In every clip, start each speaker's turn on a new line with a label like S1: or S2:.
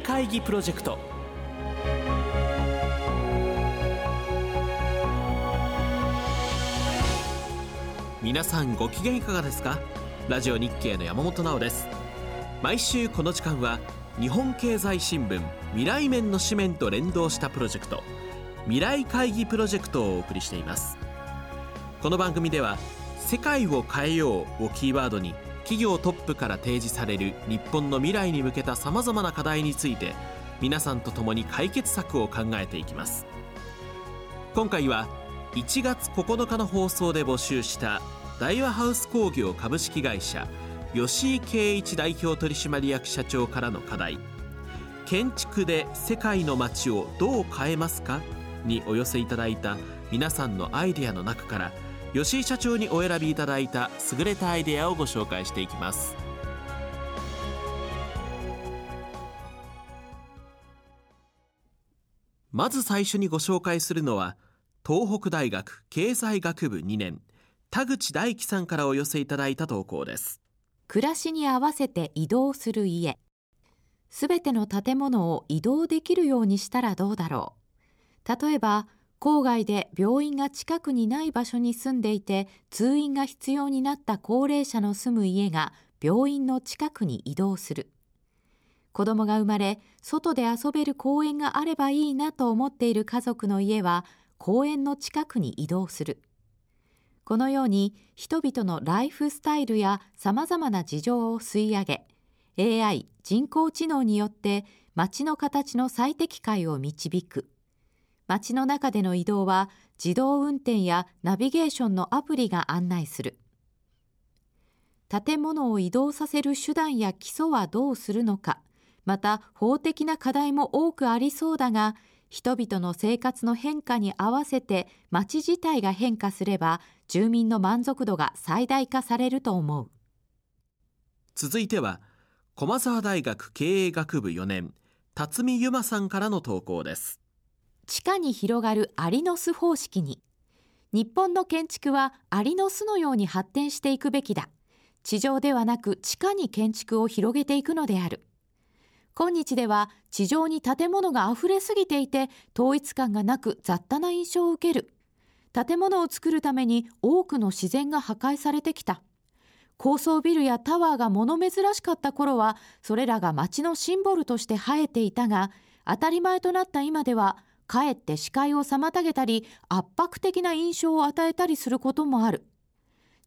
S1: 会議プロジェクト。皆さんご機嫌いかがですか？ラジオ日経の山本直です。毎週この時間は日本経済新聞未来面の紙面と連動したプロジェクト未来会議プロジェクトをお送りしています。この番組では世界を変えようをキーワードに企業トップから提示される日本の未来に向けたさまざまな課題について皆さんと共に解決策を考えていきます。今回は1月9日の放送で募集した大和ハウス工業株式会社吉井圭一代表取締役社長からの課題建築で世界の街をどう変えますかにお寄せいただいた皆さんのアイデアの中から吉井社長にお選びいただいた優れたアイデアをご紹介していきます。まず最初にご紹介するのは東北大学経済学部2年田口大樹さんからお寄せいただいた投稿です。
S2: 暮らしに合わせて移動する家。すべての建物を移動できるようにしたらどうだろう。例えば郊外で病院が近くにない場所に住んでいて通院が必要になった高齢者の住む家が病院の近くに移動する。子供が生まれ、外で遊べる公園があればいいなと思っている家族の家は公園の近くに移動する。このように人々のライフスタイルや様々な事情を吸い上げ、AI 人工知能によって街の形の最適解を導く。街の中での移動は自動運転やナビゲーションのアプリが案内する。建物を移動させる手段や基礎はどうするのか、また法的な課題も多くありそうだが、人々の生活の変化に合わせて街自体が変化すれば、住民の満足度が最大化されると思う。
S1: 続いては、駒沢大学経営学部4年、辰巳由馬さんからの投稿です。
S2: 地下に広がるアリの巣方式に。日本の建築はアリの巣のように発展していくべきだ。地上ではなく地下に建築を広げていくのである。今日では地上に建物が溢れすぎていて統一感がなく雑多な印象を受ける。建物を作るために多くの自然が破壊されてきた。高層ビルやタワーが物珍しかった頃はそれらが街のシンボルとして生えていたが当たり前となった今ではかえって視界を妨げたり圧迫的な印象を与えたりすることもある。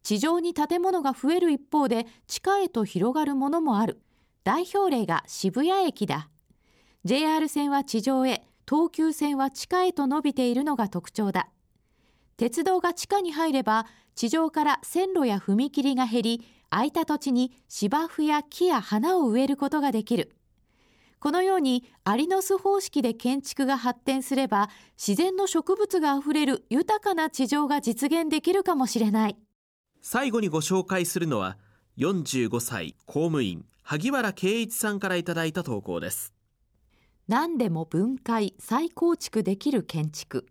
S2: 地上に建物が増える一方で地下へと広がるものもある。代表例が渋谷駅だ。JR 線は地上へ、東急線は地下へと伸びているのが特徴だ。鉄道が地下に入れば、地上から線路や踏切が減り、空いた土地に芝生や木や花を植えることができる。このようにアリの巣方式で建築が発展すれば自然の植物があふれる豊かな地上が実現できるかもしれない。
S1: 最後にご紹介するのは45歳公務員萩原圭一さんからいただいた投稿です。
S2: 何でも分解再構築できる建築。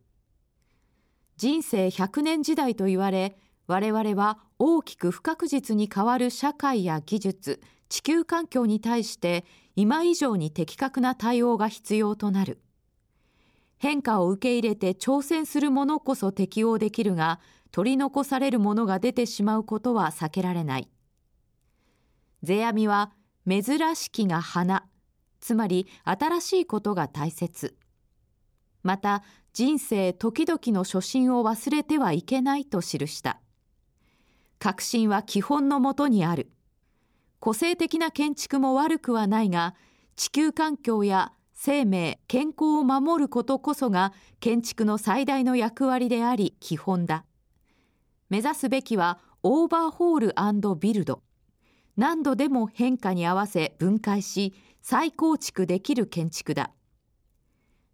S2: 人生100年時代と言われ我々は大きく不確実に変わる社会や技術、地球環境に対して今以上に的確な対応が必要となる。変化を受け入れて挑戦するものこそ適応できるが、取り残されるものが出てしまうことは避けられない。世阿弥は、珍しきが花、つまり新しいことが大切。また、人生時々の初心を忘れてはいけないと記した。革新は基本のもとにある。個性的な建築も悪くはないが、地球環境や生命、健康を守ることこそが建築の最大の役割であり基本だ。目指すべきはオーバーホールビルド。何度でも変化に合わせ分解し再構築できる建築だ。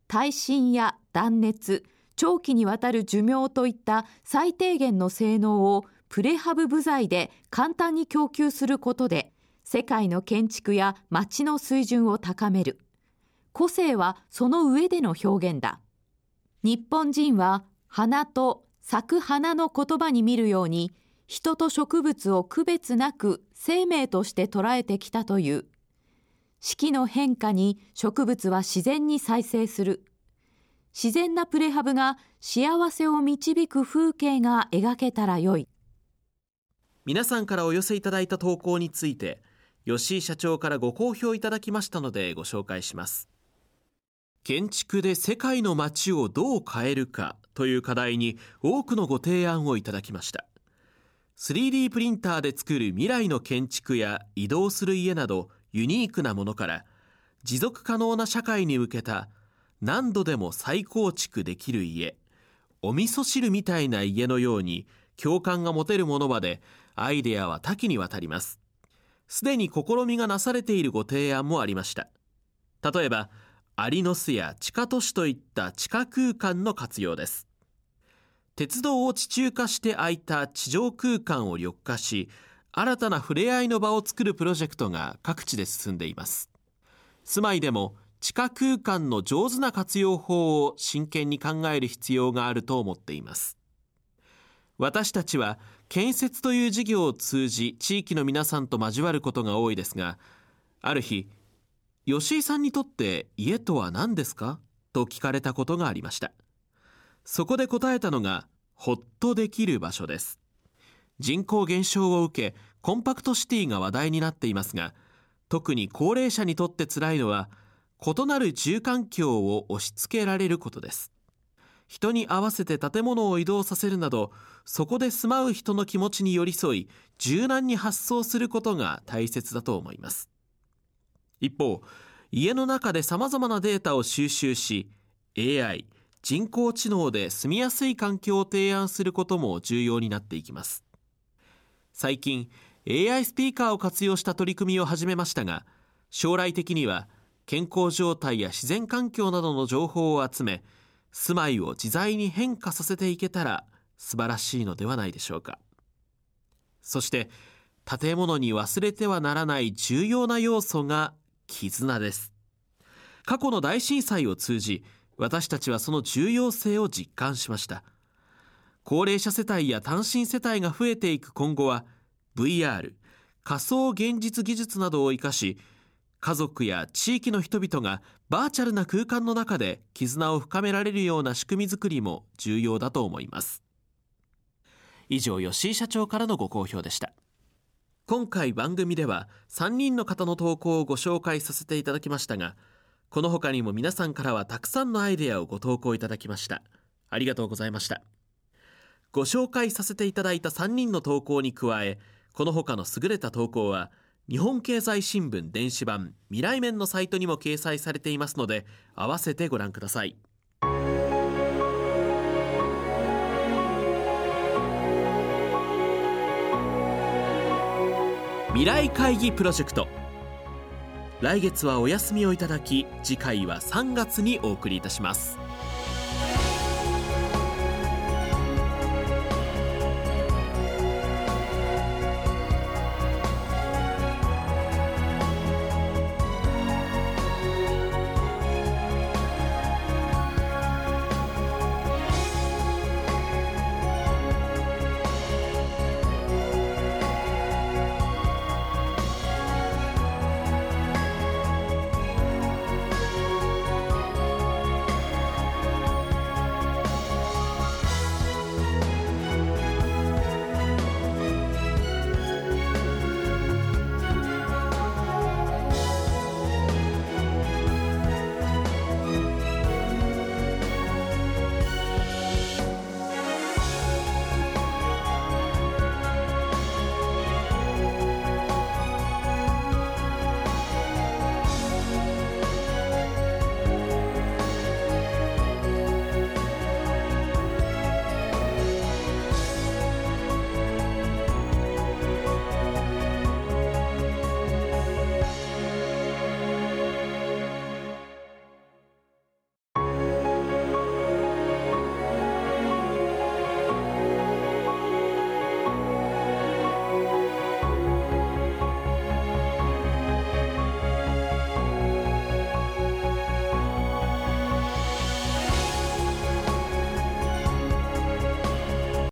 S2: 耐震や断熱、長期にわたる寿命といった最低限の性能をプレハブ部材で簡単に供給することで世界の建築や街の水準を高める。個性はその上での表現だ。日本人は花と咲く花の言葉に見るように人と植物を区別なく生命として捉えてきたという。四季の変化に植物は自然に再生する。自然なプレハブが幸せを導く風景が描けたらよい。
S1: 皆さんからお寄せいただいた投稿について、吉井社長からご好評いただきましたのでご紹介します。建築で世界の街をどう変えるかという課題に多くのご提案をいただきました。3D プリンターで作る未来の建築や移動する家などユニークなものから持続可能な社会に向けた何度でも再構築できる家お味噌汁みたいな家のように共感が持てるものまでアイデアは多岐にわたりますすでに試みがなされているご提案もありました。例えばアリノスや地下都市といった地下空間の活用です。鉄道を地中化して空いた地上空間を緑化し新たな触れ合いの場を作るプロジェクトが各地で進んでいます。住まいでも地下空間の上手な活用法を真剣に考える必要があると思っています。私たちは建設という事業を通じ地域の皆さんと交わることが多いですがある日吉井さんにとって家とは何ですか？と聞かれたことがありました。そこで答えたのがほっとできる場所です人口減少を受けコンパクトシティが話題になっていますが特に高齢者にとって辛いのは異なる住環境を押し付けられることです。人に合わせて建物を移動させるなどそこで住まう人の気持ちに寄り添い柔軟に発想することが大切だと思います。一方家の中でさまざまなデータを収集し AI 人工知能で住みやすい環境を提案することも重要になっていきます。最近 AI スピーカーを活用した取り組みを始めましたが将来的には健康状態や自然環境などの情報を集め住まいを自在に変化させていけたら素晴らしいのではないでしょうか。そして建物に忘れてはならない重要な要素が絆です。過去の大震災を通じ私たちはその重要性を実感しました。高齢者世帯や単身世帯が増えていく今後は VR 仮想現実技術などを生かし家族や地域の人々がバーチャルな空間の中で絆を深められるような仕組みづくりも重要だと思います。以上吉井社長からのご好評でした。今回番組では3人の方の投稿をご紹介させていただきましたがこの他にも皆さんからはたくさんのアイデアをご投稿いただきました。ありがとうございました。ご紹介させていただいた3人の投稿に加えこの他の優れた投稿は日本経済新聞電子版未来面のサイトにも掲載されていますので合わせてご覧ください。未来会議プロジェクト。来月はお休みをいただき次回は3月にお送りいたします。